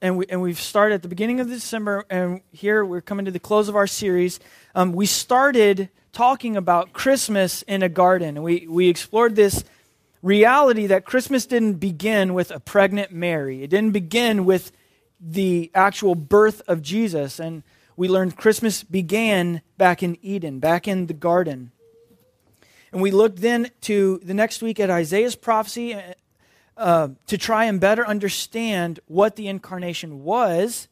and, we, and we've started at the beginning of December, and here we're coming to the close of our series. Um, we started talking about Christmas in a garden, and we, we explored this reality that Christmas didn't begin with a pregnant Mary. It didn't begin with the actual birth of Jesus. And we learned Christmas began back in Eden, back in the garden. And we looked then to the next week at Isaiah's prophecy uh, to try and better understand what the incarnation was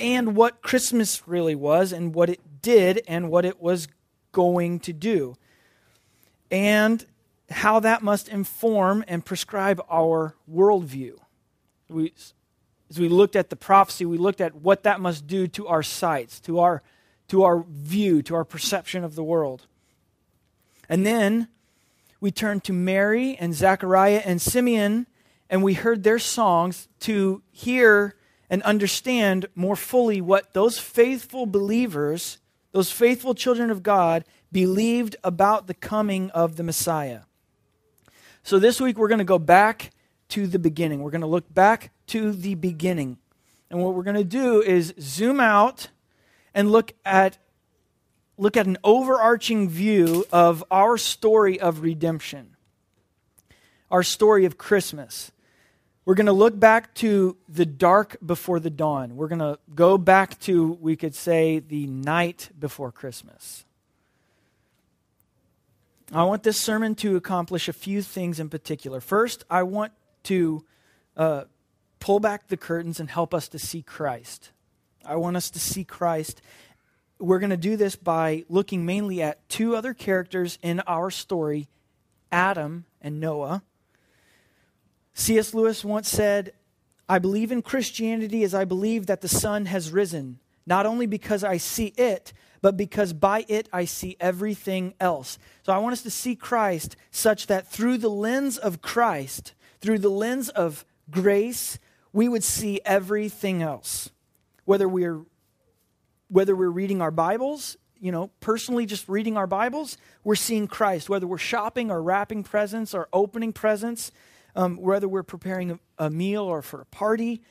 and what Christmas really was and what it did and what it was going to do. And how that must inform and prescribe our worldview. We, as we looked at the prophecy, we looked at what that must do to our sights, to our, to our view, to our perception of the world. And then we turned to Mary and Zechariah and Simeon, and we heard their songs to hear and understand more fully what those faithful believers, those faithful children of God, believed about the coming of the Messiah. So this week we're going to go back to the beginning. We're going to look back to the beginning. And what we're going to do is zoom out and look at look at an overarching view of our story of redemption. Our story of Christmas. We're going to look back to the dark before the dawn. We're going to go back to, we could say, the night before Christmas. I want this sermon to accomplish a few things in particular. First, I want to uh, pull back the curtains and help us to see Christ. I want us to see Christ. We're going to do this by looking mainly at two other characters in our story Adam and Noah. C.S. Lewis once said, I believe in Christianity as I believe that the sun has risen, not only because I see it, but because by it I see everything else. So I want us to see Christ such that through the lens of Christ, through the lens of grace, we would see everything else. Whether we're whether we're reading our Bibles, you know, personally just reading our Bibles, we're seeing Christ. Whether we're shopping or wrapping presents or opening presents, um, whether we're preparing a, a meal or for a party,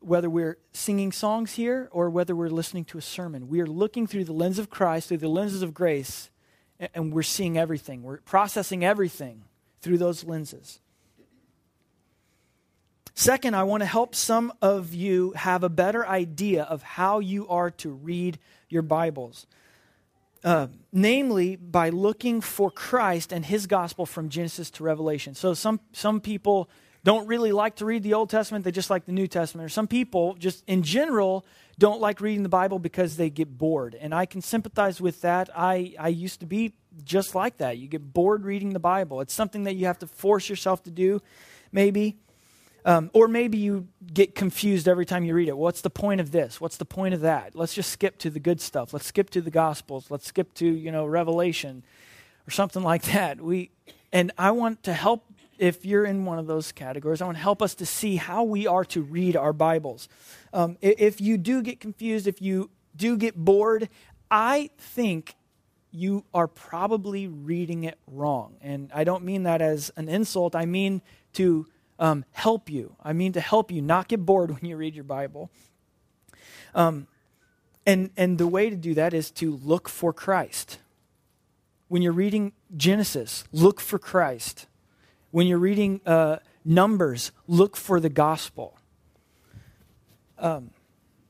whether we're singing songs here or whether we're listening to a sermon. We are looking through the lens of Christ, through the lenses of grace, and we're seeing everything. We're processing everything through those lenses. Second, I want to help some of you have a better idea of how you are to read your Bibles. Uh, namely, by looking for Christ and his gospel from Genesis to Revelation. So, some, some people don't really like to read the Old Testament, they just like the New Testament. Or some people, just in general, don't like reading the Bible because they get bored. And I can sympathize with that. I, I used to be just like that. You get bored reading the Bible. It's something that you have to force yourself to do, maybe. Um, or maybe you get confused every time you read it. What's the point of this? What's the point of that? Let's just skip to the good stuff. Let's skip to the Gospels. Let's skip to, you know, Revelation or something like that. We, and I want to help if you're in one of those categories, I want to help us to see how we are to read our Bibles. Um, if you do get confused, if you do get bored, I think you are probably reading it wrong. And I don't mean that as an insult, I mean to um, help you. I mean to help you not get bored when you read your Bible. Um, and, and the way to do that is to look for Christ. When you're reading Genesis, look for Christ. When you're reading uh, Numbers, look for the gospel. Um,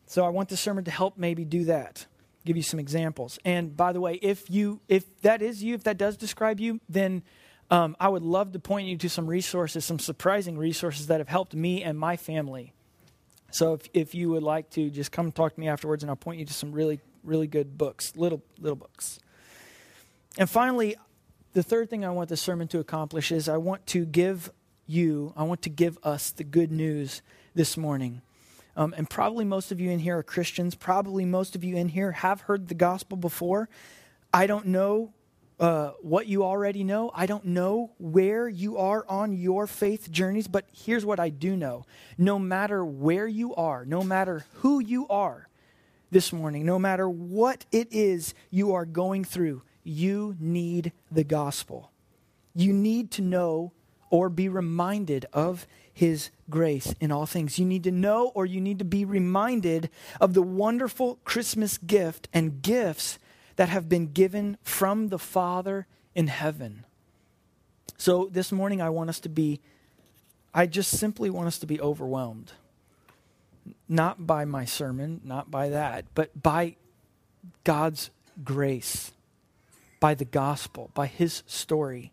so I want this sermon to help maybe do that. Give you some examples. And by the way, if you if that is you, if that does describe you, then um, I would love to point you to some resources, some surprising resources that have helped me and my family. So if if you would like to, just come talk to me afterwards, and I'll point you to some really really good books, little little books. And finally, the third thing I want this sermon to accomplish is I want to give you, I want to give us the good news this morning. Um, and probably most of you in here are Christians. Probably most of you in here have heard the gospel before. I don't know uh, what you already know. I don't know where you are on your faith journeys, but here's what I do know. No matter where you are, no matter who you are this morning, no matter what it is you are going through, you need the gospel. You need to know or be reminded of his grace in all things. You need to know or you need to be reminded of the wonderful Christmas gift and gifts that have been given from the Father in heaven. So this morning, I want us to be, I just simply want us to be overwhelmed. Not by my sermon, not by that, but by God's grace, by the gospel, by his story.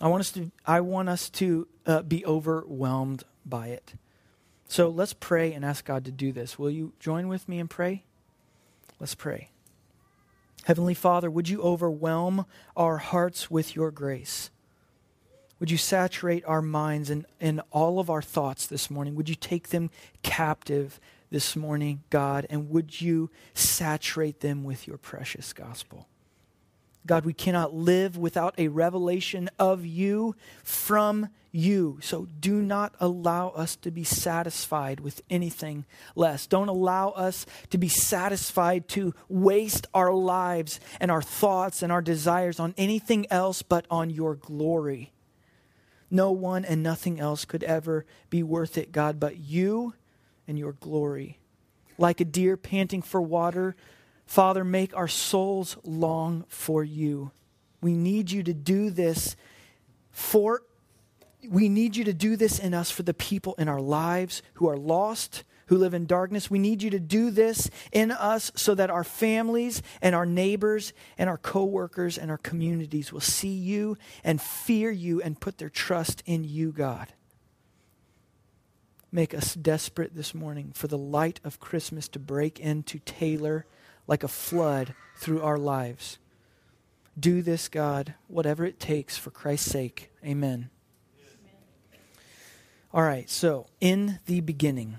I want us to, I want us to uh, be overwhelmed by it. So let's pray and ask God to do this. Will you join with me and pray? Let's pray. Heavenly Father, would you overwhelm our hearts with your grace? Would you saturate our minds and, and all of our thoughts this morning? Would you take them captive this morning, God, and would you saturate them with your precious gospel? God, we cannot live without a revelation of you from you. So do not allow us to be satisfied with anything less. Don't allow us to be satisfied to waste our lives and our thoughts and our desires on anything else but on your glory. No one and nothing else could ever be worth it, God, but you and your glory. Like a deer panting for water, Father, make our souls long for you. We need you to do this for we need you to do this in us for the people in our lives who are lost, who live in darkness. We need you to do this in us so that our families and our neighbors and our coworkers and our communities will see you and fear you and put their trust in you, God. Make us desperate this morning for the light of Christmas to break into Taylor like a flood through our lives. Do this, God, whatever it takes for Christ's sake. Amen. All right, so in the beginning,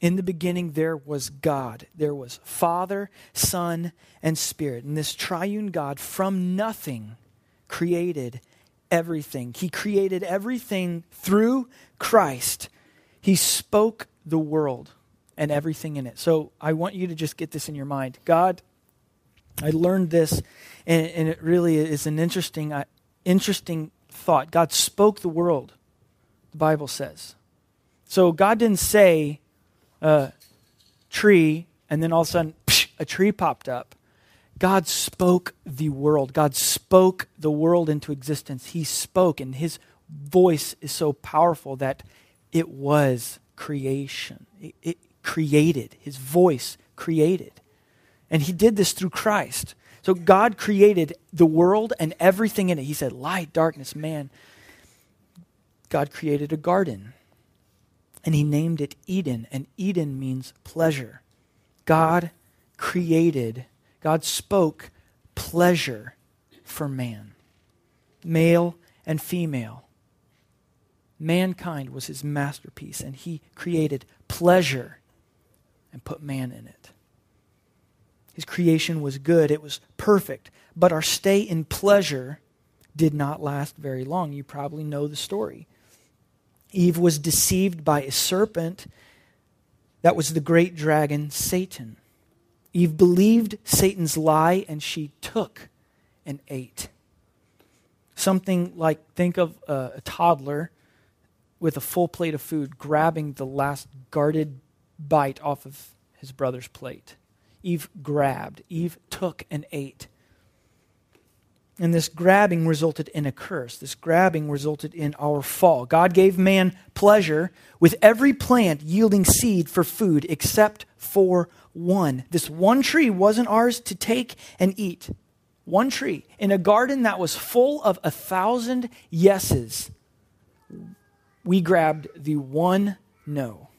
in the beginning there was God. There was Father, Son, and Spirit. And this triune God from nothing created everything. He created everything through Christ. He spoke the world and everything in it. So I want you to just get this in your mind. God, I learned this, and, and it really is an interesting, uh, interesting thought. God spoke the world, the Bible says. So God didn't say uh, tree, and then all of a sudden psh, a tree popped up. God spoke the world. God spoke the world into existence. He spoke, and his voice is so powerful that it was creation. It, created, his voice created. And he did this through Christ. So God created the world and everything in it. He said, light, darkness, man. God created a garden. And he named it Eden. And Eden means pleasure. God created, God spoke pleasure for man, male and female. Mankind was his masterpiece, and he created pleasure and put man in it. His creation was good, it was perfect, but our stay in pleasure did not last very long. You probably know the story. Eve was deceived by a serpent that was the great dragon, Satan. Eve believed Satan's lie and she took and ate. Something like think of a, a toddler with a full plate of food grabbing the last guarded bite off of his brother's plate. Eve grabbed, Eve took and ate. And this grabbing resulted in a curse. This grabbing resulted in our fall. God gave man pleasure with every plant yielding seed for food except for one. This one tree wasn't ours to take and eat. One tree in a garden that was full of a thousand yeses. We grabbed the one no.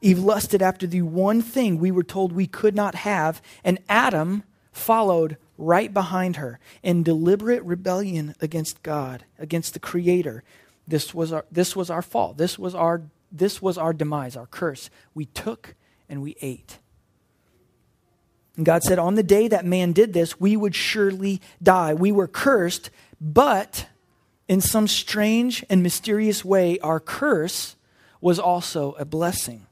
Eve lusted after the one thing we were told we could not have, and Adam followed right behind her in deliberate rebellion against God, against the Creator. This was our, this was our fall. This was our, this was our demise, our curse. We took and we ate. And God said, On the day that man did this, we would surely die. We were cursed, but in some strange and mysterious way, our curse was also a blessing.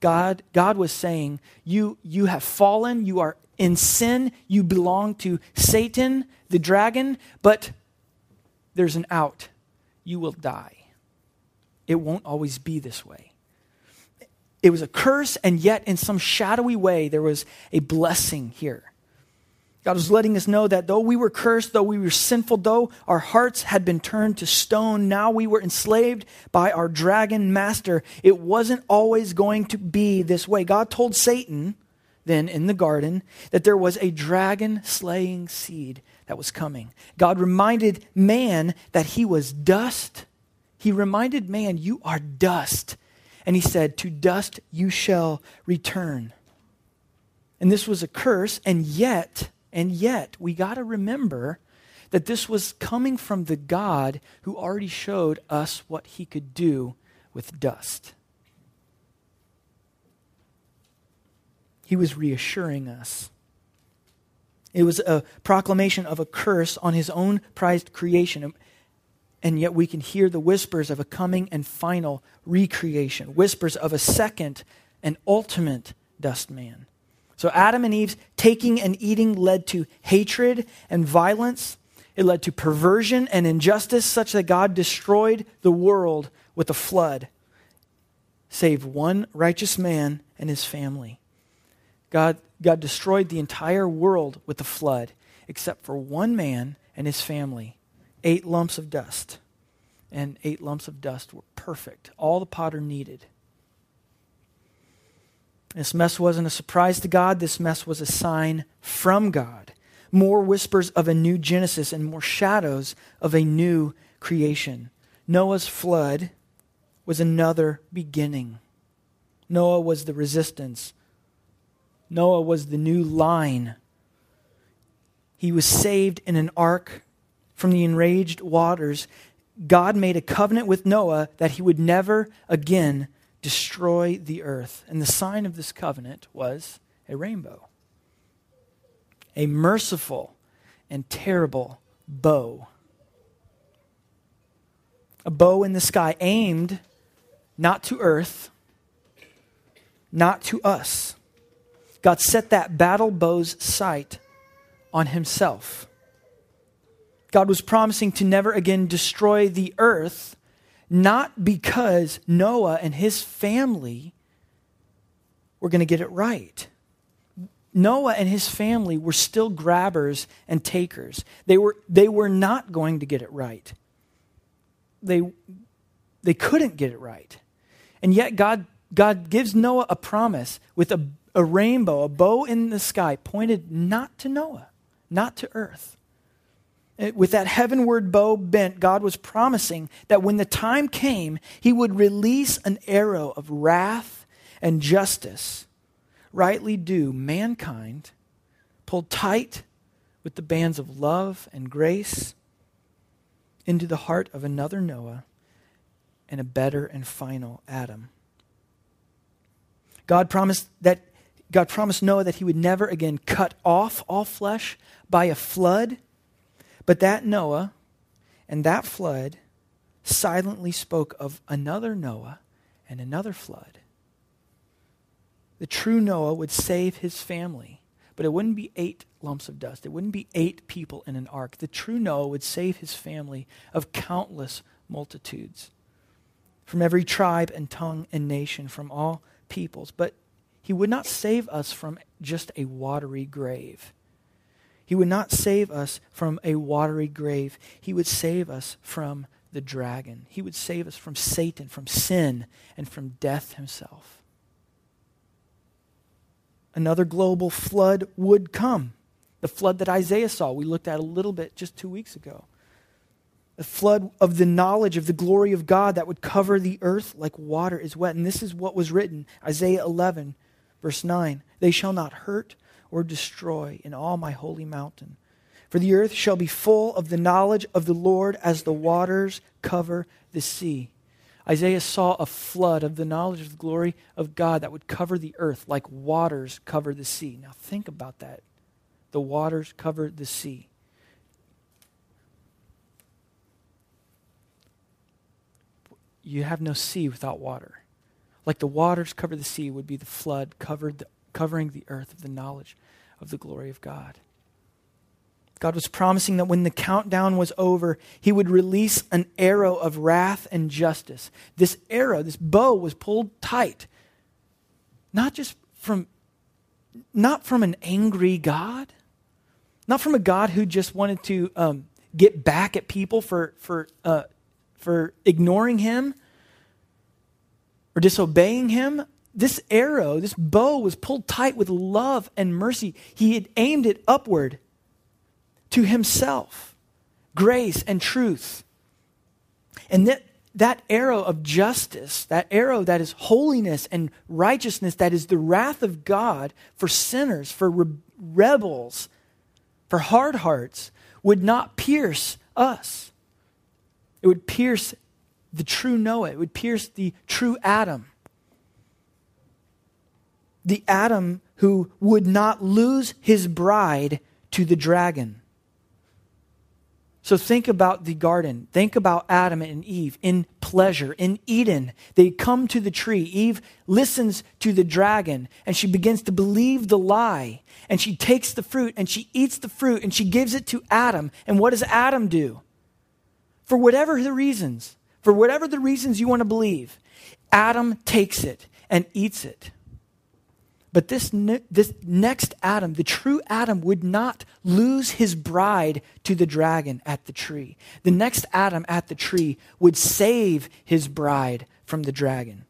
God, God was saying, you, you have fallen, you are in sin, you belong to Satan, the dragon, but there's an out. You will die. it won't always be this way. It was a curse, and yet in some shadowy way, there was a blessing here. God was letting us know that though we were cursed, though we were sinful, though our hearts had been turned to stone, now we were enslaved by our dragon master. It wasn't always going to be this way. God told Satan then in the garden that there was a dragon slaying seed that was coming. God reminded man that he was dust. He reminded man, You are dust. And he said, To dust you shall return. And this was a curse, and yet, and yet, we got to remember that this was coming from the God who already showed us what he could do with dust. He was reassuring us. It was a proclamation of a curse on his own prized creation. And yet we can hear the whispers of a coming and final recreation, whispers of a second and ultimate dust man. So Adam and Eve's taking and eating led to hatred and violence. It led to perversion and injustice, such that God destroyed the world with a flood, save one righteous man and his family. God, God destroyed the entire world with a flood, except for one man and his family eight lumps of dust. And eight lumps of dust were perfect, all the potter needed. This mess wasn't a surprise to God, this mess was a sign from God. More whispers of a new Genesis and more shadows of a new creation. Noah's flood was another beginning. Noah was the resistance. Noah was the new line. He was saved in an ark from the enraged waters, God made a covenant with Noah that he would never again destroy the earth. And the sign of this covenant was a rainbow, a merciful and terrible bow. A bow in the sky aimed not to earth, not to us. God set that battle bow's sight on himself. God was promising to never again destroy the earth, not because Noah and his family were going to get it right. Noah and his family were still grabbers and takers. They were, they were not going to get it right. They, they couldn't get it right. And yet, God, God gives Noah a promise with a, a rainbow, a bow in the sky, pointed not to Noah, not to earth Eh, with that heavenward bow bent, God was promising that when the time came, he would release an arrow of wrath and justice, rightly due mankind, pulled tight with the bands of love and grace into the heart of another Noah and a better and final Adam. God promised that God promised Noah that he would never again cut off all flesh by a flood but that Noah and that flood silently spoke of another Noah and another flood. The true Noah would save his family, but it wouldn't be eight lumps of dust. It wouldn't be eight people in an ark. The true Noah would save his family of countless multitudes from every tribe and tongue and nation, from all peoples. But he would not save us from just a watery grave. He would not save us from a watery grave. He would save us from the dragon. He would save us from Satan, from sin, and from death himself. Another global flood would come. The flood that Isaiah saw, we looked at a little bit just two weeks ago. A flood of the knowledge of the glory of God that would cover the earth like water is wet. And this is what was written Isaiah 11, verse 9. They shall not hurt or destroy in all my holy mountain. For the earth shall be full of the knowledge of the Lord as the waters cover the sea. Isaiah saw a flood of the knowledge of the glory of God that would cover the earth like waters cover the sea. Now think about that. The waters cover the sea. You have no sea without water. Like the waters cover the sea would be the flood covered the covering the earth of the knowledge of the glory of God. God was promising that when the countdown was over, he would release an arrow of wrath and justice. This arrow, this bow was pulled tight. Not just from not from an angry God, not from a God who just wanted to um, get back at people for, for, uh, for ignoring him or disobeying him. This arrow, this bow was pulled tight with love and mercy. He had aimed it upward to himself, grace and truth. And that, that arrow of justice, that arrow that is holiness and righteousness, that is the wrath of God for sinners, for re- rebels, for hard hearts, would not pierce us. It would pierce the true Noah, it would pierce the true Adam. The Adam who would not lose his bride to the dragon. So think about the garden. Think about Adam and Eve in pleasure. In Eden, they come to the tree. Eve listens to the dragon and she begins to believe the lie. And she takes the fruit and she eats the fruit and she gives it to Adam. And what does Adam do? For whatever the reasons, for whatever the reasons you want to believe, Adam takes it and eats it. But this, ne- this next Adam, the true Adam, would not lose his bride to the dragon at the tree. The next Adam at the tree would save his bride from the dragon.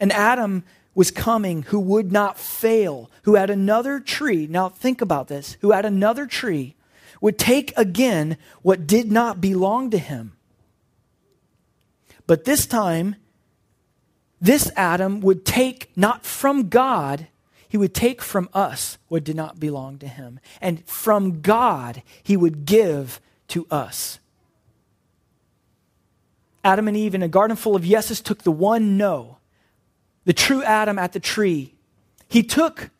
And Adam was coming who would not fail, who had another tree. Now think about this who had another tree, would take again what did not belong to him. But this time, this Adam would take not from God he would take from us what did not belong to him. And from God, he would give to us. Adam and Eve in a garden full of yeses took the one no. The true Adam at the tree. He took,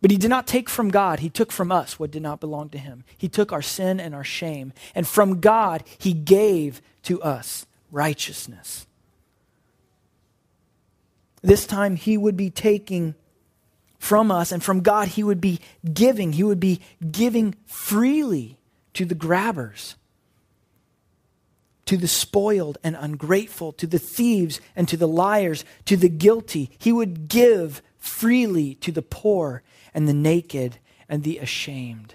but he did not take from God. He took from us what did not belong to him. He took our sin and our shame. And from God, he gave to us righteousness. This time, he would be taking from us and from God, He would be giving. He would be giving freely to the grabbers, to the spoiled and ungrateful, to the thieves and to the liars, to the guilty. He would give freely to the poor and the naked and the ashamed.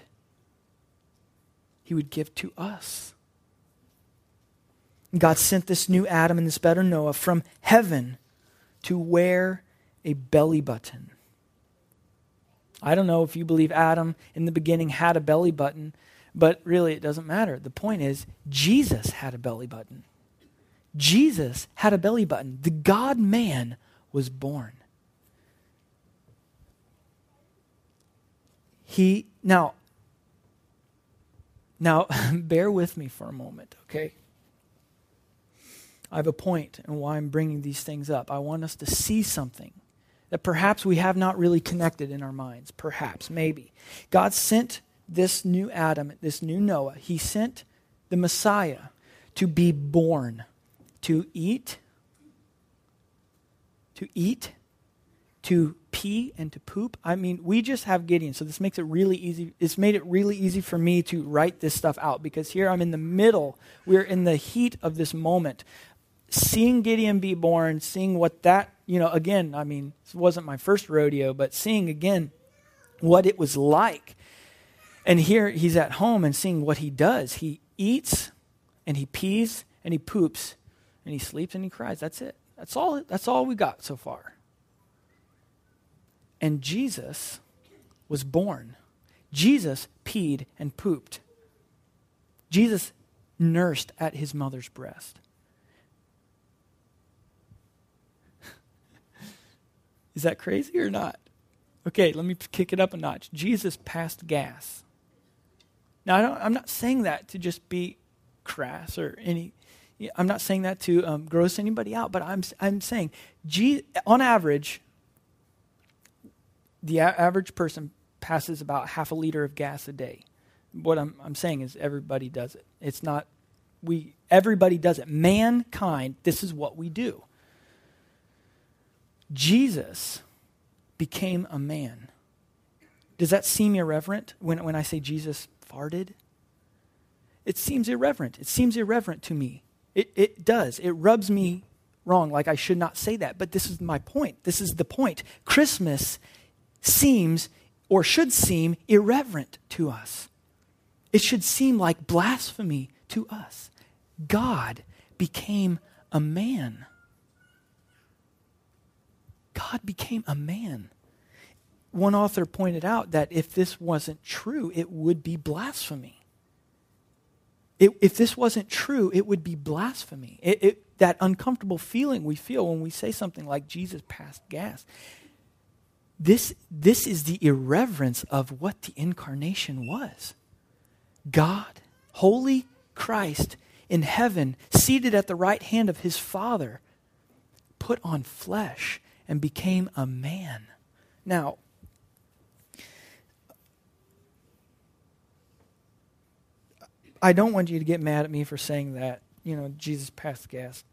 He would give to us. God sent this new Adam and this better Noah from heaven to wear a belly button I don't know if you believe Adam in the beginning had a belly button, but really it doesn't matter. The point is, Jesus had a belly button. Jesus had a belly button. The God man was born. He, now, now, bear with me for a moment, okay? I have a point and why I'm bringing these things up. I want us to see something that perhaps we have not really connected in our minds. Perhaps, maybe. God sent this new Adam, this new Noah, he sent the Messiah to be born, to eat, to eat, to pee and to poop. I mean, we just have Gideon, so this makes it really easy. It's made it really easy for me to write this stuff out because here I'm in the middle. We're in the heat of this moment seeing Gideon be born, seeing what that, you know, again, I mean, it wasn't my first rodeo, but seeing again what it was like. And here he's at home and seeing what he does. He eats and he pees and he poops and he sleeps and he cries. That's it. That's all that's all we got so far. And Jesus was born. Jesus peed and pooped. Jesus nursed at his mother's breast. Is that crazy or not? Okay, let me kick it up a notch. Jesus passed gas. Now, I am not saying that to just be crass or any. I'm not saying that to um, gross anybody out, but I'm I'm saying, on average, the a- average person passes about half a liter of gas a day. What I'm I'm saying is everybody does it. It's not we everybody does it. Mankind, this is what we do. Jesus became a man. Does that seem irreverent when, when I say Jesus farted? it seems irreverent. It seems irreverent to me. It, it does. It rubs me wrong, like I should not say that. But this is my point. This is the point. Christmas seems or should seem irreverent to us. It should seem like blasphemy to us. God became a man. God became a man. One author pointed out that if this wasn't true, it would be blasphemy. It, if this wasn't true, it would be blasphemy. It, it, that uncomfortable feeling we feel when we say something like Jesus passed gas. This, this is the irreverence of what the incarnation was. God, holy Christ in heaven, seated at the right hand of his Father, put on flesh and became a man. Now, I don't want you to get mad at me for saying that, you know, Jesus passed gas.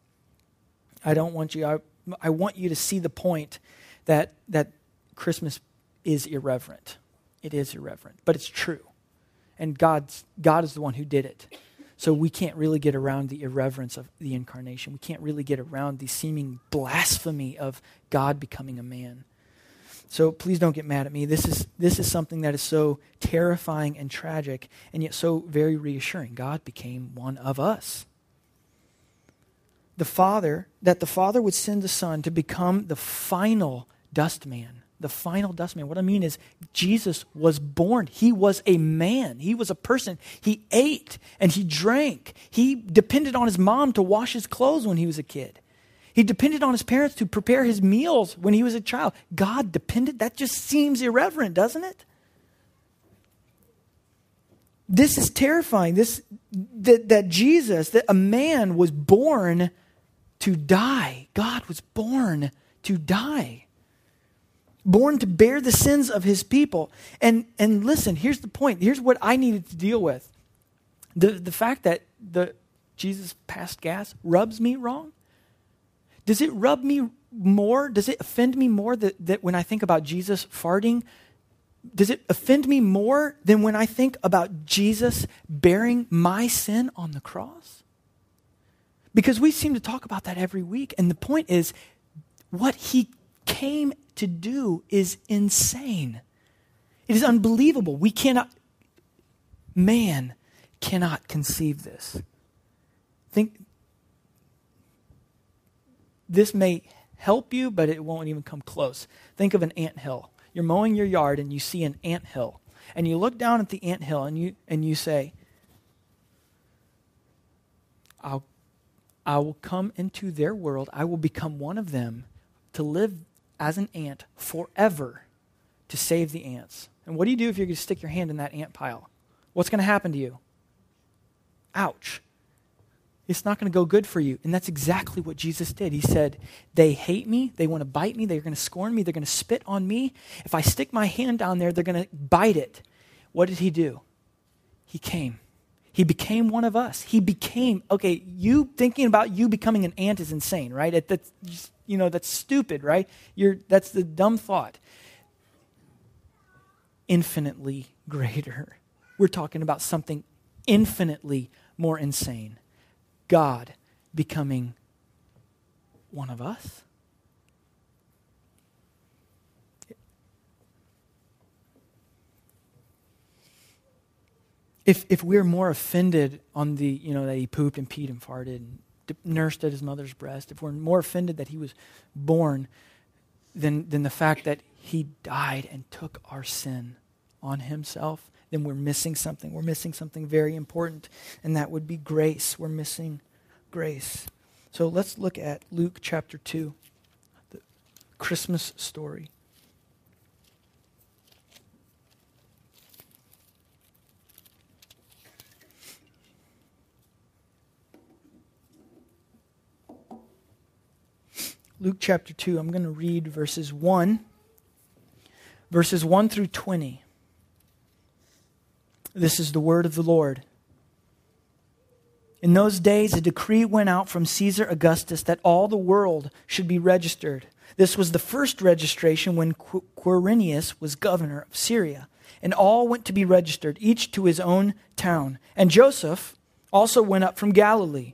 I don't want you, I, I want you to see the point that, that Christmas is irreverent. It is irreverent, but it's true. And God's, God is the one who did it. So we can't really get around the irreverence of the incarnation. We can't really get around the seeming blasphemy of God becoming a man. So please don't get mad at me. This is, this is something that is so terrifying and tragic, and yet so very reassuring. God became one of us. The Father, that the Father would send the Son to become the final dust man the final dustman. What I mean is, Jesus was born. He was a man. He was a person. He ate and he drank. He depended on his mom to wash his clothes when he was a kid. He depended on his parents to prepare his meals when he was a child. God depended? That just seems irreverent, doesn't it? This is terrifying. This that, that Jesus, that a man was born to die. God was born to die born to bear the sins of his people. And, and listen, here's the point. Here's what I needed to deal with. The, the fact that the, Jesus passed gas rubs me wrong. Does it rub me more? Does it offend me more that, that when I think about Jesus farting? Does it offend me more than when I think about Jesus bearing my sin on the cross? Because we seem to talk about that every week. And the point is, what he came to do is insane. It is unbelievable. We cannot, man cannot conceive this. Think, this may help you, but it won't even come close. Think of an ant hill. You're mowing your yard and you see an ant hill. And you look down at the ant hill and you, and you say, I'll, I will come into their world. I will become one of them to live as an ant forever to save the ants. And what do you do if you're going to stick your hand in that ant pile? What's going to happen to you? Ouch. It's not going to go good for you. And that's exactly what Jesus did. He said, They hate me. They want to bite me. They're going to scorn me. They're going to spit on me. If I stick my hand down there, they're going to bite it. What did he do? He came. He became one of us. He became, okay, you thinking about you becoming an ant is insane, right? It, that's, you know, that's stupid, right? You're, that's the dumb thought. Infinitely greater. We're talking about something infinitely more insane. God becoming one of us. If if we're more offended on the you know that he pooped and peed and farted and nursed at his mother's breast, if we're more offended that he was born than than the fact that he died and took our sin on himself, then we're missing something. We're missing something very important, and that would be grace. We're missing grace. So let's look at Luke chapter 2, the Christmas story. Luke chapter 2, I'm going to read verses 1, verses 1 through 20. This is the word of the Lord. In those days, a decree went out from Caesar Augustus that all the world should be registered. This was the first registration when Quirinius was governor of Syria. And all went to be registered, each to his own town. And Joseph, also went up from Galilee,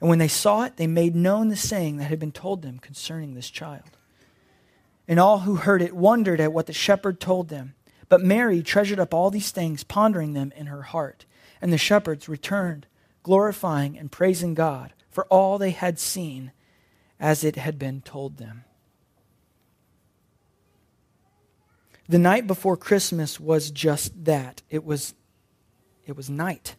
And when they saw it, they made known the saying that had been told them concerning this child. And all who heard it wondered at what the shepherd told them. But Mary treasured up all these things, pondering them in her heart. And the shepherds returned, glorifying and praising God for all they had seen as it had been told them. The night before Christmas was just that. It was, it was night.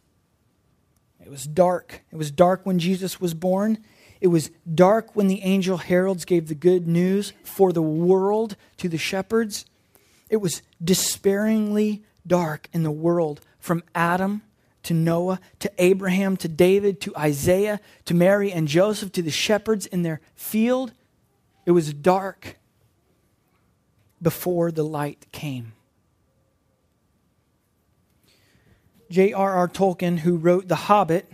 It was dark. It was dark when Jesus was born. It was dark when the angel heralds gave the good news for the world to the shepherds. It was despairingly dark in the world from Adam to Noah to Abraham to David to Isaiah to Mary and Joseph to the shepherds in their field. It was dark before the light came. J.R.R. Tolkien, who wrote The Hobbit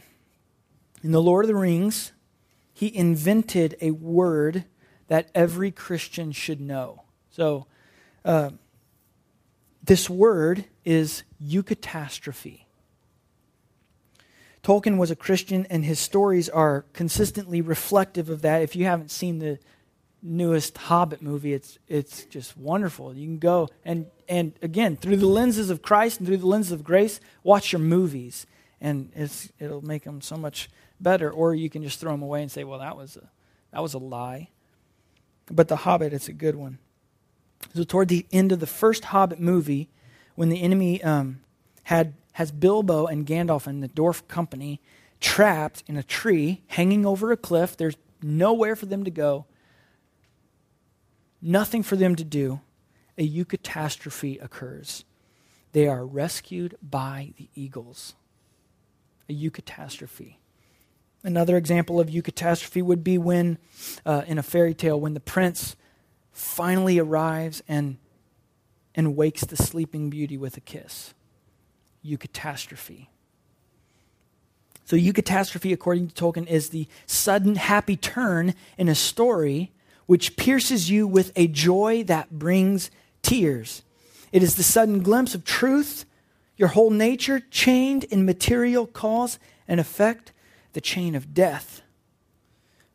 and The Lord of the Rings, he invented a word that every Christian should know. So, uh, this word is eucatastrophe. Tolkien was a Christian, and his stories are consistently reflective of that. If you haven't seen the newest Hobbit movie. It's it's just wonderful. You can go and and again through the lenses of Christ and through the lenses of grace, watch your movies, and it's it'll make them so much better. Or you can just throw them away and say, well, that was a that was a lie. But the Hobbit, it's a good one. So toward the end of the first Hobbit movie, when the enemy um, had has Bilbo and Gandalf and the dwarf company trapped in a tree, hanging over a cliff. There's nowhere for them to go nothing for them to do, a eucatastrophe occurs. They are rescued by the eagles. A eucatastrophe. Another example of eucatastrophe would be when, uh, in a fairy tale, when the prince finally arrives and, and wakes the sleeping beauty with a kiss. Eucatastrophe. So, eucatastrophe, according to Tolkien, is the sudden happy turn in a story which pierces you with a joy that brings tears. It is the sudden glimpse of truth, your whole nature chained in material cause and effect, the chain of death.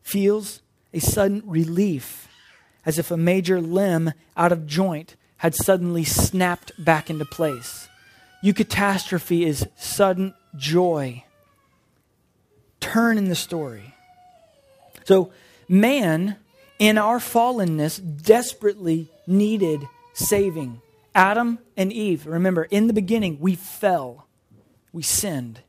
Feels a sudden relief, as if a major limb out of joint had suddenly snapped back into place. Eucatastrophe is sudden joy. Turn in the story. So, man in our fallenness, desperately needed saving. Adam and Eve, remember, in the beginning, we fell, we sinned.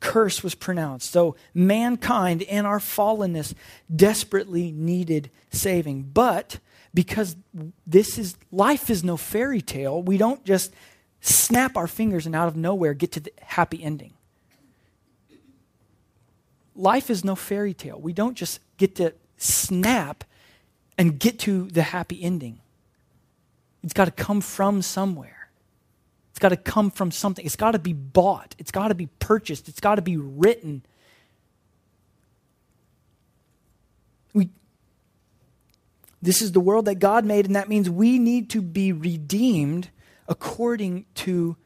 Curse was pronounced. So mankind in our fallenness desperately needed saving. But because this is life is no fairy tale, we don't just snap our fingers and out of nowhere get to the happy ending. Life is no fairy tale. We don't just get to snap and get to the happy ending. It's got to come from somewhere. It's got to come from something. It's got to be bought. It's got to be purchased. It's got to be written. We, This is the world that God made, and that means we need to be redeemed according to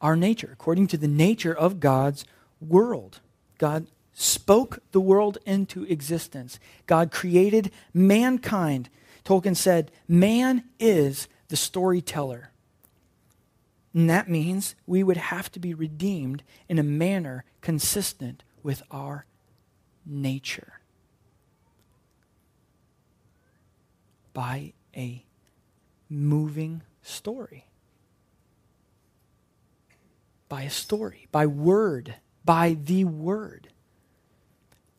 our nature, according to the nature of God's world. God spoke the world into existence. God created mankind. Tolkien said, Man is the storyteller. And that means we would have to be redeemed in a manner consistent with our nature. By a moving story. By a story, by word, by the word.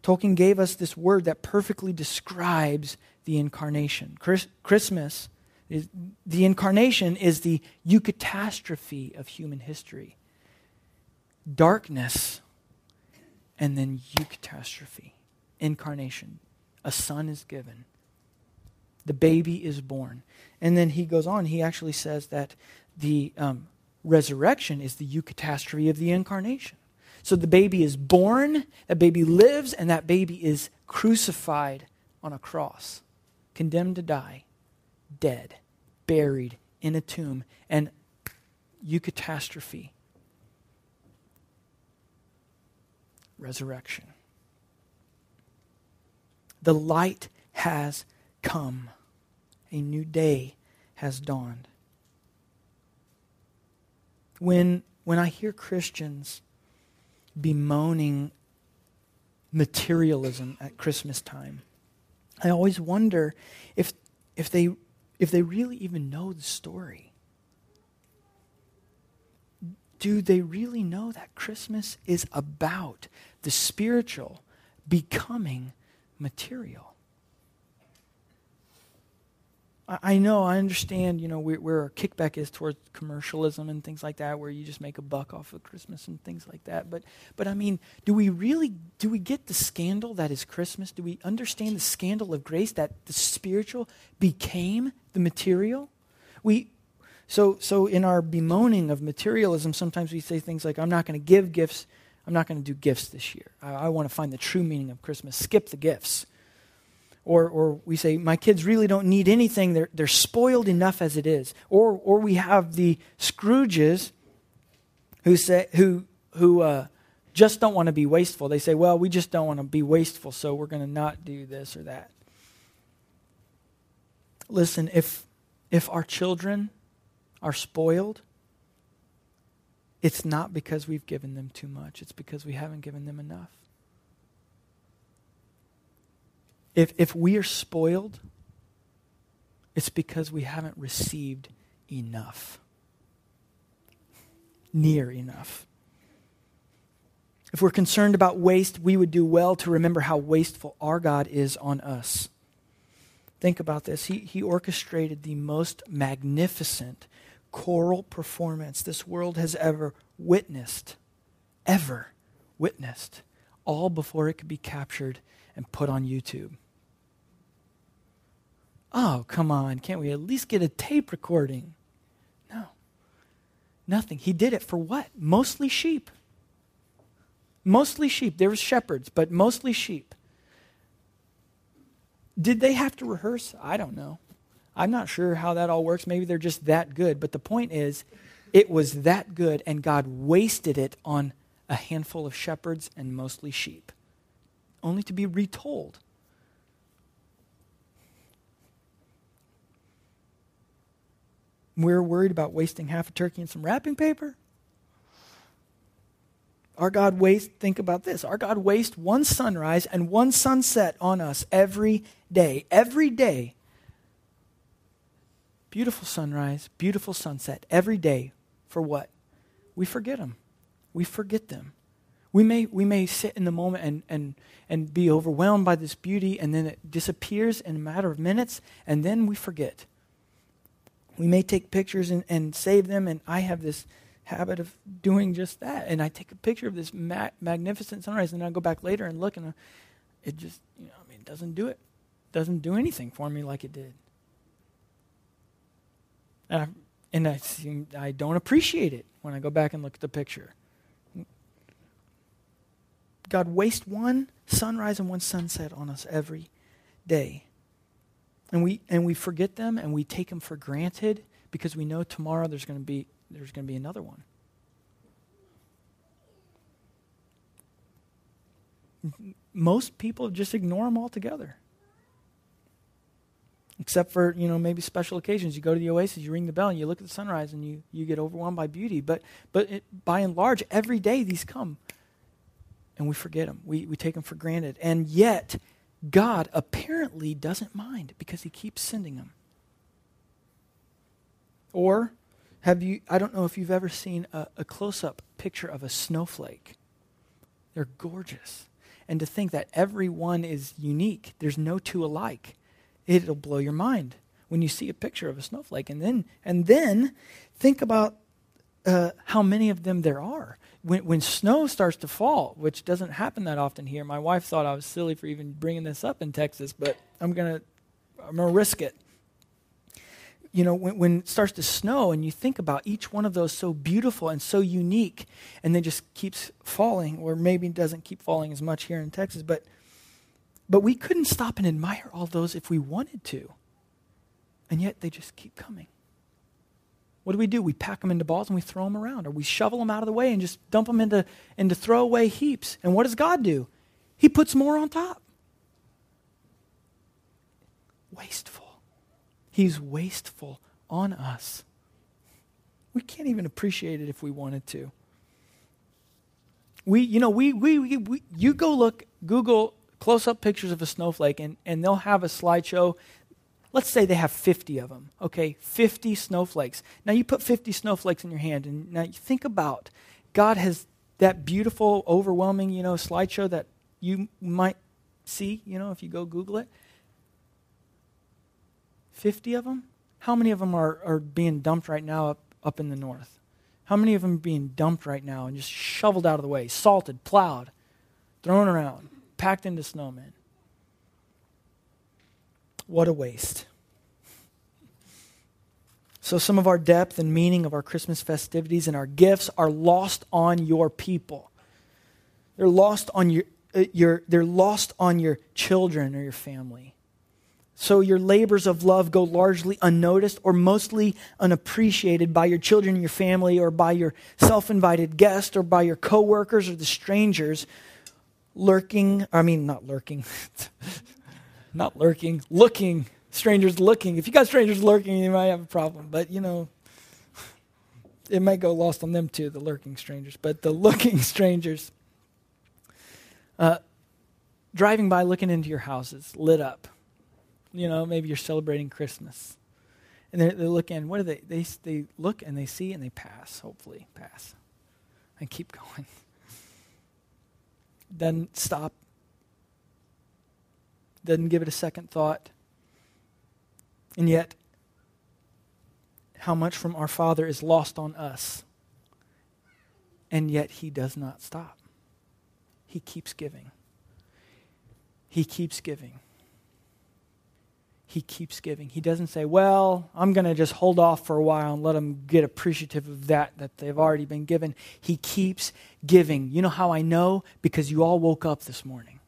Tolkien gave us this word that perfectly describes the incarnation. Chris, Christmas, is, the incarnation is the eucatastrophe of human history. Darkness, and then eucatastrophe, incarnation. A son is given. The baby is born. And then he goes on, he actually says that the um, resurrection is the eucatastrophe of the incarnation. So the baby is born, that baby lives, and that baby is crucified on a cross, condemned to die, dead, buried in a tomb, and eucatastrophe. Resurrection. The light has come. A new day has dawned. When, when I hear Christians bemoaning materialism at Christmas time. I always wonder if, if, they, if they really even know the story. Do they really know that Christmas is about the spiritual becoming material? I know, I understand, you know, where, where our kickback is towards commercialism and things like that, where you just make a buck off of Christmas and things like that. But, but I mean, do we really, do we get the scandal that is Christmas? Do we understand the scandal of grace that the spiritual became the material? We, so, so in our bemoaning of materialism, sometimes we say things like, I'm not going to give gifts. I'm not going to do gifts this year. I, I want to find the true meaning of Christmas. Skip the gifts. Or, or we say, my kids really don't need anything. They're, they're spoiled enough as it is. Or, or we have the Scrooges who, say, who, who uh, just don't want to be wasteful. They say, well, we just don't want to be wasteful, so we're going to not do this or that. Listen, if, if our children are spoiled, it's not because we've given them too much, it's because we haven't given them enough. If, if we are spoiled, it's because we haven't received enough, near enough. If we're concerned about waste, we would do well to remember how wasteful our God is on us. Think about this. He, he orchestrated the most magnificent choral performance this world has ever witnessed, ever witnessed, all before it could be captured and put on YouTube. Oh, come on. Can't we at least get a tape recording? No. Nothing. He did it for what? Mostly sheep. Mostly sheep. There were shepherds, but mostly sheep. Did they have to rehearse? I don't know. I'm not sure how that all works. Maybe they're just that good. But the point is, it was that good, and God wasted it on a handful of shepherds and mostly sheep, only to be retold. We're worried about wasting half a turkey and some wrapping paper. Our God wastes, think about this. Our God wastes one sunrise and one sunset on us every day. Every day. Beautiful sunrise, beautiful sunset, every day. For what? We forget them. We forget them. We may, we may sit in the moment and, and, and be overwhelmed by this beauty, and then it disappears in a matter of minutes, and then we forget. We may take pictures and, and save them, and I have this habit of doing just that. And I take a picture of this ma- magnificent sunrise, and I go back later and look, and uh, it just, you know, I mean, it doesn't do it. Doesn't do anything for me like it did. And I, and I, seem, I don't appreciate it when I go back and look at the picture. God waste one sunrise and one sunset on us every day. And we, and we forget them and we take them for granted because we know tomorrow there's going to be, there's going to be another one. Most people just ignore them altogether. Except for, you know, maybe special occasions. You go to the oasis, you ring the bell, and you look at the sunrise, and you, you get overwhelmed by beauty. But, but it, by and large, every day these come. And we forget them. We, we take them for granted. And yet, God apparently doesn't mind because he keeps sending them. Or have you, I don't know if you've ever seen a, a close up picture of a snowflake. They're gorgeous. And to think that every one is unique, there's no two alike it'll blow your mind when you see a picture of a snowflake. And then, and then think about uh, how many of them there are. When, when snow starts to fall, which doesn't happen that often here, my wife thought I was silly for even bringing this up in Texas, but I'm gonna I'm gonna risk it. You know, when, when it starts to snow and you think about each one of those so beautiful and so unique, and then just keeps falling, or maybe doesn't keep falling as much here in Texas, but but we couldn't stop and admire all those if we wanted to. And yet they just keep coming. What do we do? We pack them into balls and we throw them around, or we shovel them out of the way and just dump them into, into throwaway heaps. And what does God do? He puts more on top. Wasteful. He's wasteful on us. We can't even appreciate it if we wanted to. We, you know, we, we, we, we you go look, Google close up pictures of a snowflake, and, and they'll have a slideshow. Let's say they have 50 of them, okay? 50 snowflakes. Now you put 50 snowflakes in your hand, and now you think about God has that beautiful, overwhelming, you know, slideshow that you might see, you know, if you go Google it. 50 of them? How many of them are, are being dumped right now up, up in the north? How many of them are being dumped right now and just shoveled out of the way, salted, plowed, thrown around? packed into snowmen. What a waste. So, some of our depth and meaning of our Christmas festivities and our gifts are lost on your people. They're lost on your, uh, your, they're lost on your children or your family. So, your labors of love go largely unnoticed or mostly unappreciated by your children and your family or by your self invited guest or by your coworkers or the strangers lurking, I mean, not lurking, not lurking, looking, strangers looking. If you got strangers lurking, you might have a problem, but you know, it might go lost on them too, the lurking strangers. But the looking strangers, uh, driving by, looking into your houses, lit up. You know, maybe you're celebrating Christmas. And they're, they're looking, what do they, they, they look and they see and they pass, hopefully, pass. And keep going doesn't stop, doesn't give it a second thought. And yet, how much from our Father is lost on us. And yet, He does not stop. He keeps giving. He keeps giving he keeps giving. He doesn't say, Well, I'm going to just hold off for a while and let them get appreciative of that that they've already been given. He keeps giving. You know how I know? Because you all woke up this morning.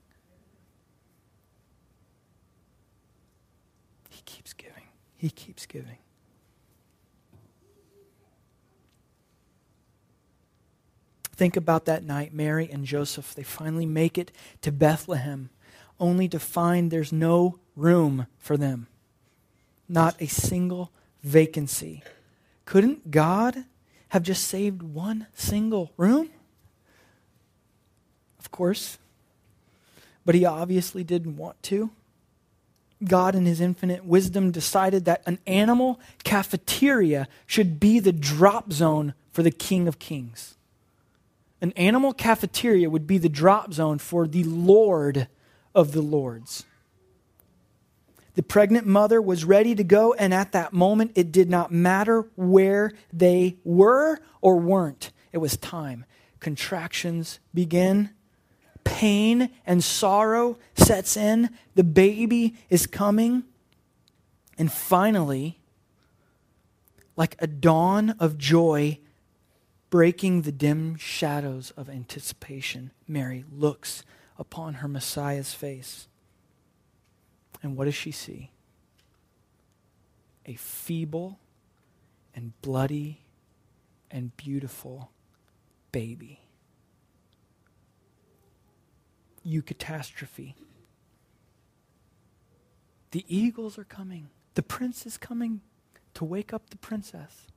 He keeps giving. He keeps giving. Think about that night, Mary and Joseph. They finally make it to Bethlehem, only to find there's no room for them. Not a single vacancy. Couldn't God have just saved one single room? Of course. But he obviously didn't want to. God, in his infinite wisdom, decided that an animal cafeteria should be the drop zone for the King of Kings. An animal cafeteria would be the drop zone for the Lord of the Lords. The pregnant mother was ready to go, and at that moment, it did not matter where they were or weren't. It was time. Contractions begin. Pain and sorrow sets in. The baby is coming. And finally, like a dawn of joy breaking the dim shadows of anticipation, Mary looks upon her Messiah's face. And what does she see? a feeble and bloody and beautiful baby. Eucatastrophe. The eagles are coming. The prince is coming to wake up the princess.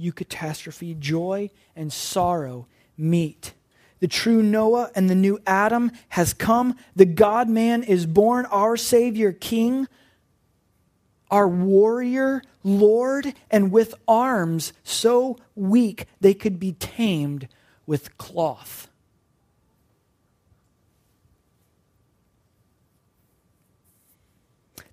Eucatastrophe, joy and sorrow meet. The true Noah and the new Adam has come. The God man is born, our Savior King, our warrior Lord, and with arms so weak they could be tamed with cloth.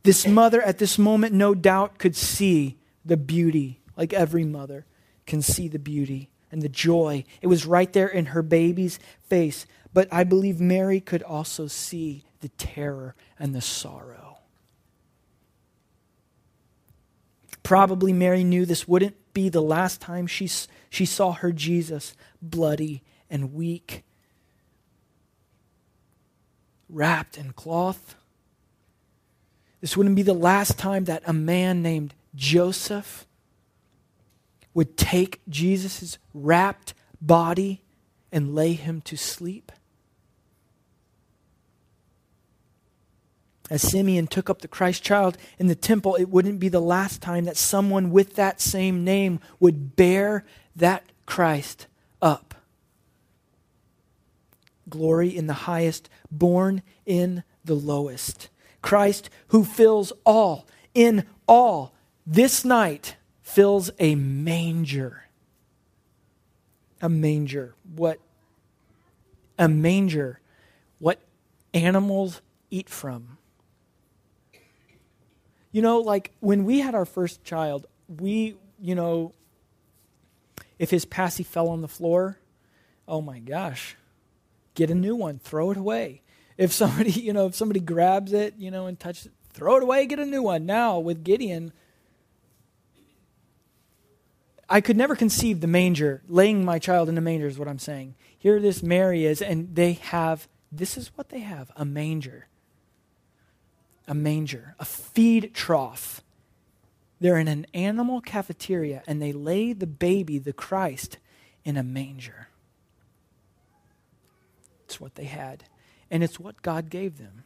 This mother at this moment, no doubt, could see the beauty, like every mother can see the beauty and the joy. It was right there in her baby's face. But I believe Mary could also see the terror and the sorrow. Probably Mary knew this wouldn't be the last time she, she saw her Jesus bloody and weak, wrapped in cloth. This wouldn't be the last time that a man named Joseph would take Jesus' wrapped body and lay him to sleep. As Simeon took up the Christ child in the temple, it wouldn't be the last time that someone with that same name would bear that Christ up. Glory in the highest, born in the lowest. Christ who fills all in all this night fills a manger. A manger. What? A manger. What animals eat from. You know, like when we had our first child, we, you know, if his passy fell on the floor, oh my gosh, get a new one, throw it away. If somebody, you know, if somebody grabs it, you know, and touches it, throw it away, get a new one. Now with Gideon, I could never conceive the manger, laying my child in the manger is what I'm saying. Here this Mary is, and they have, this is what they have a manger. A manger, a feed trough. They're in an animal cafeteria, and they lay the baby, the Christ, in a manger. It's what they had, and it's what God gave them.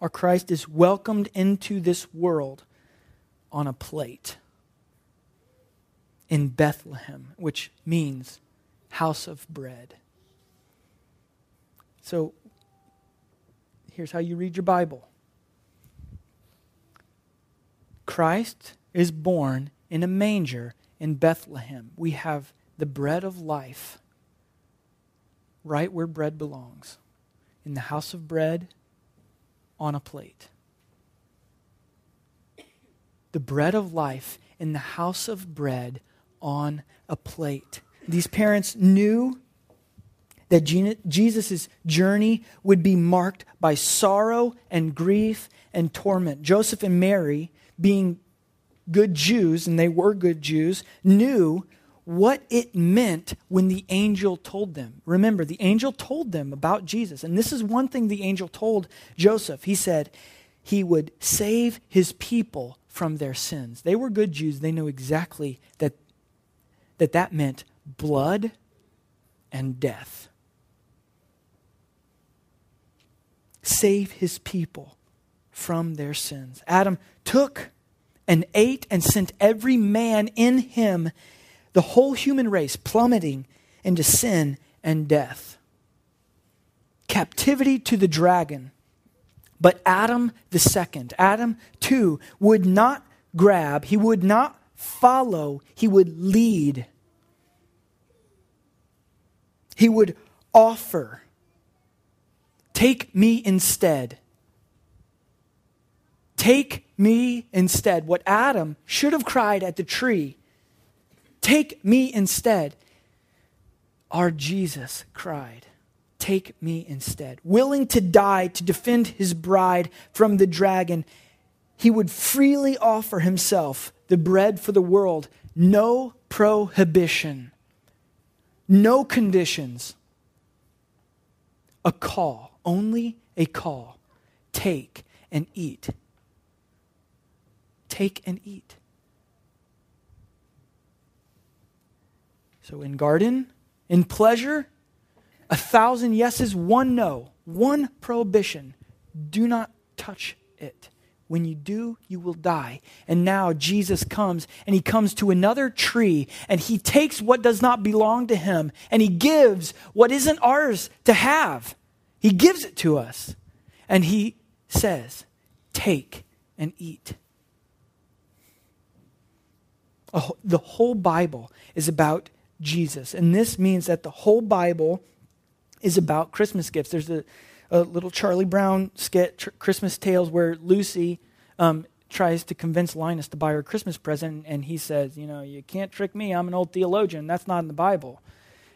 Our Christ is welcomed into this world on a plate in Bethlehem, which means house of bread. So here's how you read your Bible Christ is born in a manger in Bethlehem. We have the bread of life right where bread belongs in the house of bread on a plate. The bread of life in the house of bread on a plate. These parents knew that Jesus' journey would be marked by sorrow and grief and torment. Joseph and Mary, being good Jews, and they were good Jews, knew what it meant when the angel told them. Remember, the angel told them about Jesus. And this is one thing the angel told Joseph. He said he would save his people from their sins. They were good Jews. They knew exactly that that, that meant blood and death. Save his people from their sins. Adam took and ate and sent every man in him the whole human race plummeting into sin and death. Captivity to the dragon. But Adam the second, Adam too, would not grab, he would not follow, he would lead. He would offer. Take me instead. Take me instead. What Adam should have cried at the tree Take me instead. Our Jesus cried, Take me instead. Willing to die to defend his bride from the dragon, he would freely offer himself the bread for the world. No prohibition, no conditions. A call, only a call. Take and eat. Take and eat. So, in garden, in pleasure, a thousand yeses, one no, one prohibition. Do not touch it. When you do, you will die. And now Jesus comes and he comes to another tree and he takes what does not belong to him and he gives what isn't ours to have. He gives it to us. And he says, Take and eat. The whole Bible is about Jesus. And this means that the whole Bible is about Christmas gifts. There's a, a little Charlie Brown skit, tr- Christmas Tales, where Lucy um, tries to convince Linus to buy her Christmas present, and he says, You know, you can't trick me. I'm an old theologian. That's not in the Bible.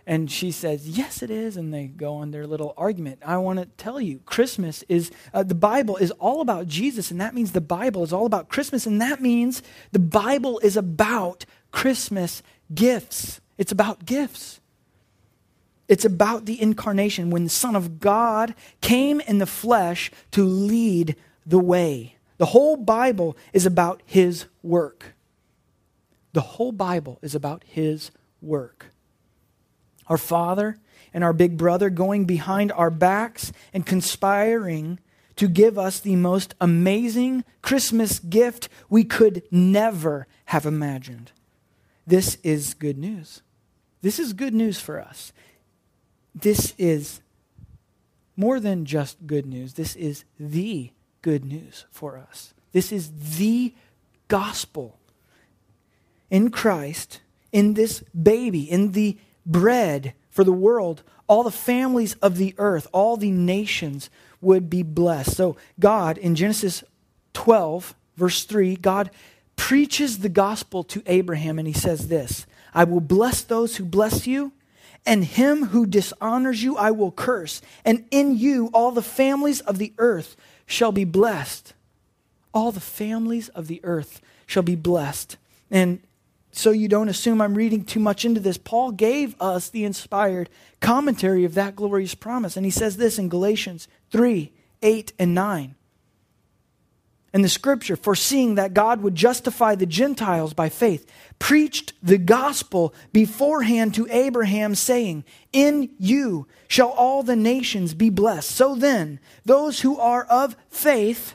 And she says, Yes, it is. And they go on their little argument. I want to tell you, Christmas is, uh, the Bible is all about Jesus, and that means the Bible is all about Christmas, and that means the Bible is about Christmas gifts. It's about gifts. It's about the incarnation when the Son of God came in the flesh to lead the way. The whole Bible is about his work. The whole Bible is about his work. Our Father and our big brother going behind our backs and conspiring to give us the most amazing Christmas gift we could never have imagined. This is good news. This is good news for us this is more than just good news. This is the good news for us. This is the gospel. In Christ, in this baby, in the bread for the world, all the families of the earth, all the nations would be blessed. So, God, in Genesis 12, verse 3, God preaches the gospel to Abraham, and he says this I will bless those who bless you and him who dishonors you I will curse, and in you all the families of the earth shall be blessed. All the families of the earth shall be blessed. And so you don't assume I'm reading too much into this. Paul gave us the inspired commentary of that glorious promise. And he says this in Galatians 3 8 and 9 and the scripture, foreseeing that God would justify the Gentiles by faith, preached the gospel beforehand to Abraham, saying, In you shall all the nations be blessed. So then, those who are of faith,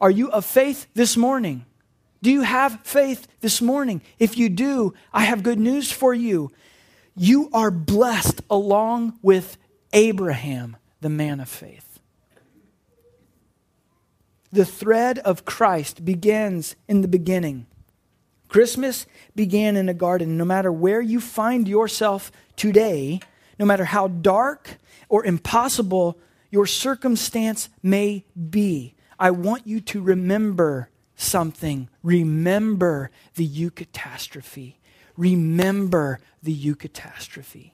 are you of faith this morning? Do you have faith this morning? If you do, I have good news for you. You are blessed along with Abraham, the man of faith. The thread of Christ begins in the beginning. Christmas began in a garden. No matter where you find yourself today, no matter how dark or impossible your circumstance may be, I want you to remember something. Remember the eucatastrophe. Remember the eucatastrophe.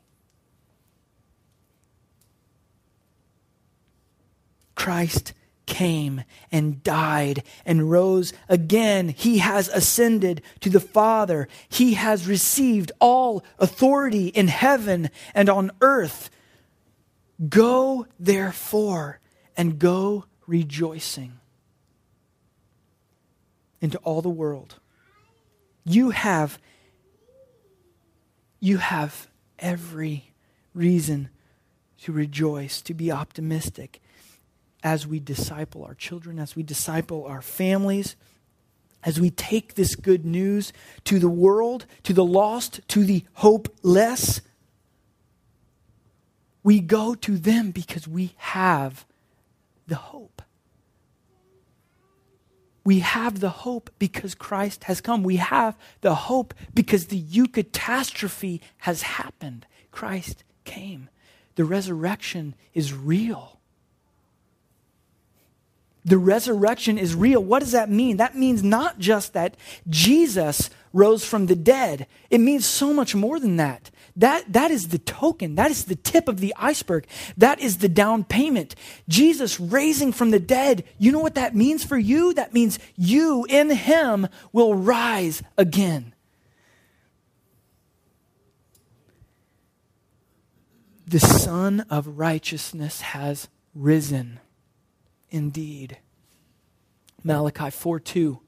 Christ came and died and rose again. He has ascended to the Father. He has received all authority in heaven and on earth. Go, therefore, and go rejoicing into all the world. You have you have every reason to rejoice, to be optimistic as we disciple our children, as we disciple our families, as we take this good news to the world, to the lost, to the hopeless. We go to them because we have the hope. We have the hope because Christ has come. We have the hope because the eucatastrophe has happened. Christ came. The resurrection is real. The resurrection is real. What does that mean? That means not just that Jesus rose from the dead, it means so much more than that. That, that is the token. That is the tip of the iceberg. That is the down payment. Jesus raising from the dead, you know what that means for you? That means you in Him will rise again. The Sun of Righteousness has risen indeed. Malachi 4 2.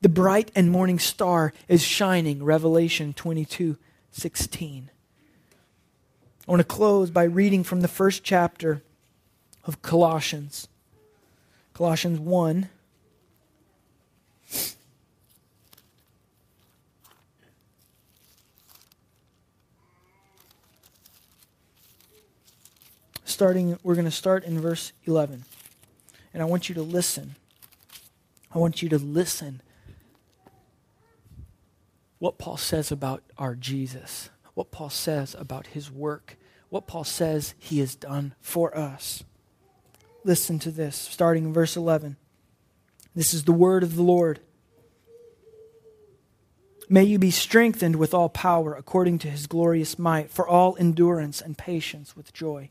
The bright and morning star is shining, Revelation 22 16. I want to close by reading from the first chapter of Colossians. Colossians 1. Starting, we're going to start in verse 11. And I want you to listen. I want you to listen what Paul says about our Jesus, what Paul says about his work, what Paul says he has done for us. Listen to this, starting in verse 11. This is the word of the Lord. May you be strengthened with all power according to his glorious might, for all endurance and patience with joy,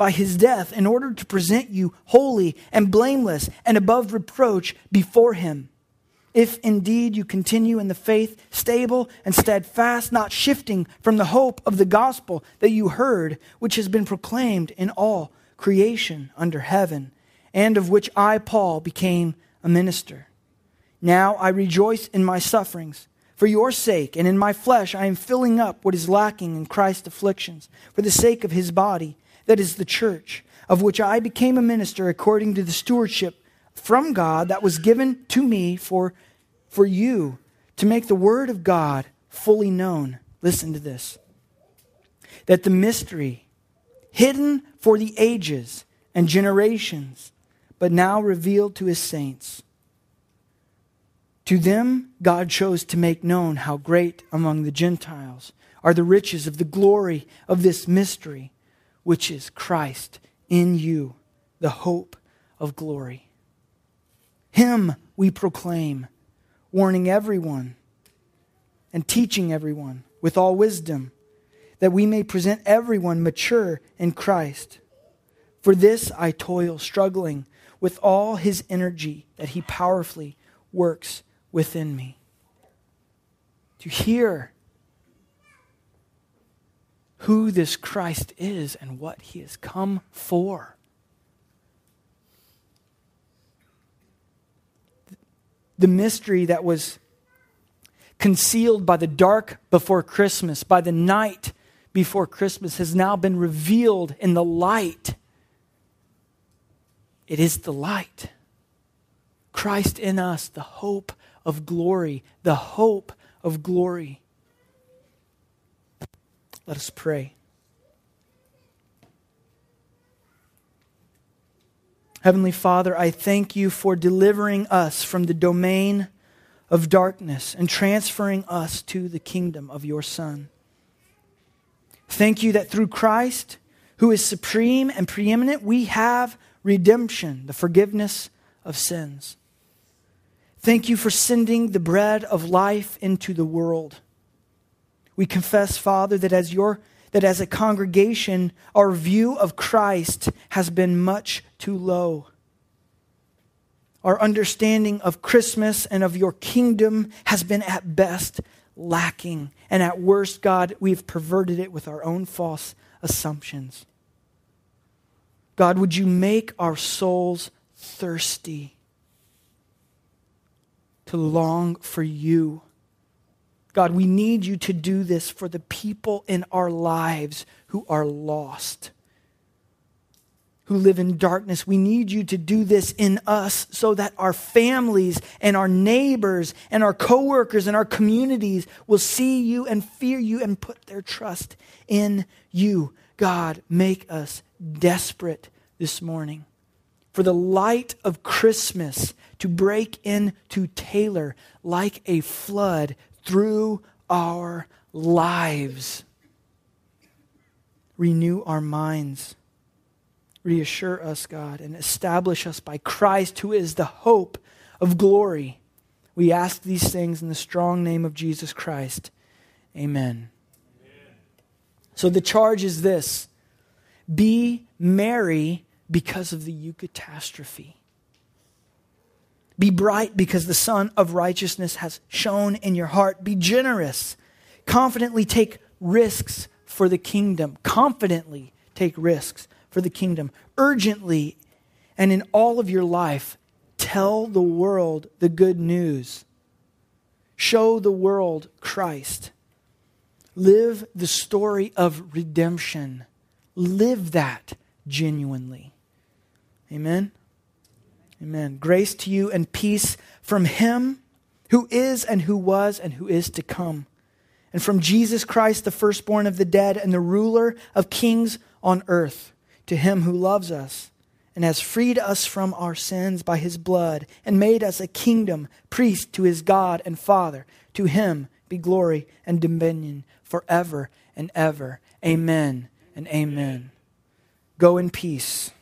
by his death in order to present you holy and blameless and above reproach before him. If indeed you continue in the faith, stable and steadfast, not shifting from the hope of the gospel that you heard, which has been proclaimed in all creation under heaven, and of which I, Paul, became a minister. Now I rejoice in my sufferings. For your sake, and in my flesh, I am filling up what is lacking in Christ's afflictions, for the sake of his body, that is the church, of which I became a minister according to the stewardship from God that was given to me for, for you, to make the word of God fully known. Listen to this that the mystery hidden for the ages and generations, but now revealed to his saints. To them, God chose to make known how great among the Gentiles are the riches of the glory of this mystery, which is Christ in you, the hope of glory. Him we proclaim, warning everyone and teaching everyone with all wisdom that we may present everyone mature in Christ. For this I toil, struggling with all his energy that he powerfully works within me. To hear who this Christ is and what he has come for. The mystery that was concealed by the dark before Christmas, by the night before Christmas has now been revealed in the light. It is the light. Christ in us, the hope of glory, the hope of glory. Let us pray. Heavenly Father, I thank you for delivering us from the domain of darkness and transferring us to the kingdom of your Son. Thank you that through Christ, who is supreme and preeminent, we have redemption, the forgiveness of sins. Thank you for sending the bread of life into the world. We confess, Father, that as your that as a congregation, our view of Christ has been much too low. Our understanding of Christmas and of your kingdom has been at best lacking. And at worst, God, we've perverted it with our own false assumptions. God, would you make our souls thirsty to long for you? God, we need you to do this for the people in our lives who are lost, who live in darkness. We need you to do this in us so that our families and our neighbors and our coworkers and our communities will see you and fear you and put their trust in you. God, make us desperate this morning for the light of Christmas to break into Taylor like a flood through our lives. Renew our minds. Reassure us, God, and establish us by Christ, who is the hope of glory. We ask these things in the strong name of Jesus Christ. Amen. Amen. So the charge is this be merry because of the eucatastrophe. Be bright because the Sun of Righteousness has shone in your heart. Be generous. Confidently take risks for the kingdom. Confidently take risks for the kingdom. Urgently and in all of your life, tell the world the good news. Show the world Christ. Live the story of redemption. Live that genuinely. Amen. Amen. Grace to you and peace from him who is and who was and who is to come, and from Jesus Christ, the firstborn of the dead and the ruler of kings on earth, to him who loves us and has freed us from our sins by his blood and made us a kingdom, priest to his God and Father. To him be glory and dominion forever and ever. Amen and amen. Go in peace.